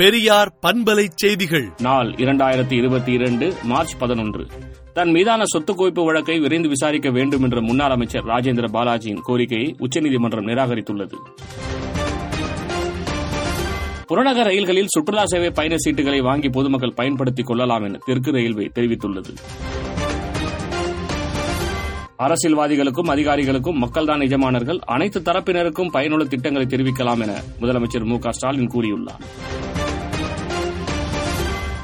பெரியார் பண்பலை செய்திகள். நாள் இரண்டாயிரத்தி இருபத்தி இரண்டு மார்ச் பதினொன்று. தன் மீதான சொத்து குவிப்பு வழக்கை விரைந்து விசாரிக்க வேண்டும் என்ற முன்னாள் அமைச்சர் ராஜேந்திர பாலாஜியின் கோரிக்கையை உச்சநீதிமன்றம் நிராகரித்துள்ளது. புறநகர் ரயில்களில் சுற்றுலா சேவை பயண சீட்டுகளை வாங்கி பொதுமக்கள் பயன்படுத்திக் கொள்ளலாம் என தெற்கு ரயில்வே தெரிவித்துள்ளது. அரசியல்வாதிகளுக்கும் அதிகாரிகளுக்கும் மக்கள்தான் எஜமானர்கள் அனைத்து தரப்பினருக்கும் பயனுள்ள திட்டங்களை தெரிவிக்கலாம் என முதலமைச்சர் மு க ஸ்டாலின் கூறியுள்ளார்.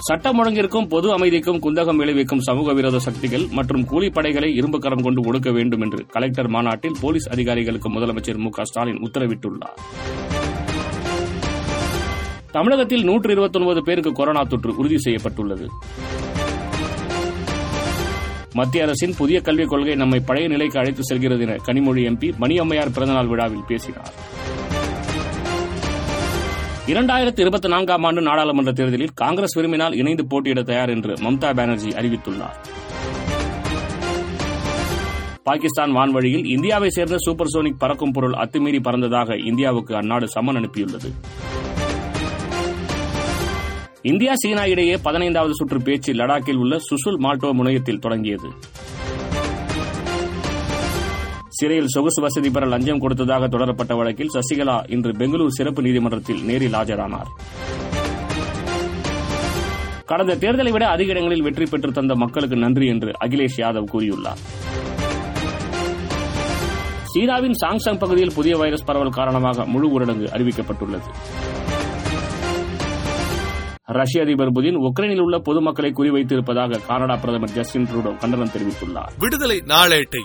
சட்டம் ஒழுங்கிற்கும் பொது அமைதிக்கும் குந்தகம் விளைவிக்கும் சமூக விரோத சக்திகள் மற்றும் கூலிப்படைகளை இரும்பு கரம் கொண்டு ஒடுக்க வேண்டும் என்று கலெக்டர் மாநாட்டில் போலீஸ் அதிகாரிகளுக்கு முதலமைச்சர் மு ஸ்டாலின் உத்தரவிட்டுள்ளார். தமிழகத்தில் நூற்று இருபத்தொன்பது பேருக்கு கொரோனா தொற்று உறுதி செய்யப்பட்டுள்ளது. மத்திய அரசின் புதிய கல்விக் கொள்கை நம்மை பழைய நிலைக்கு அழைத்து செல்கிறது என கனிமொழி எம்பி மணியம்மையார் பிறந்தநாள் விழாவில் பேசினார். இரண்டாயிரத்தி இருபத்தி நான்காம் ஆண்டு நாடாளுமன்ற தேர்தலில் காங்கிரஸ் விரும்பினால் இணைந்து போட்டியிட தயார் என்று மம்தா பானர்ஜி அறிவித்துள்ளார். பாகிஸ்தான் வான்வழியில் இந்தியாவை சேர்ந்த சூப்பர் சோனிக் பறக்கும் பொருள் அத்துமீறி பறந்ததாக இந்தியாவுக்கு அந்நாடு சம்மன் அனுப்பியுள்ளது. இந்தியா சீனா இடையே பதினைந்தாவது சுற்று பேச்சு லடாக்கில் உள்ள சுசுல் மால்டோ முனையத்தில் தொடங்கியது. சிறையில் சொகுசு வசதி பெற லஞ்சம் கொடுத்ததாக தொடரப்பட்ட வழக்கில் சசிகலா இன்று பெங்களூர் சிறப்பு நீதிமன்றத்தில் நேரில் ஆஜரானார். கடந்த தேர்தலை விட அதிக இடங்களில் வெற்றி பெற்று தந்த மக்களுக்கு நன்றி என்று அகிலேஷ் யாதவ் கூறியுள்ளார். சீனாவின் சாங்சாங் பகுதியில் புதிய வைரஸ் பரவல் காரணமாக முழு ஊரடங்கு அறிவிக்கப்பட்டுள்ளது. ரஷ்ய அதிபர் புதின் உக்ரைனில் உள்ள பொதுமக்களை குறிவைத்திருப்பதாக கனடா பிரதமர் ஜஸ்டின் ட்ரூடோ கண்டனம் தெரிவித்துள்ளார். விடுதலை நாளேட்டை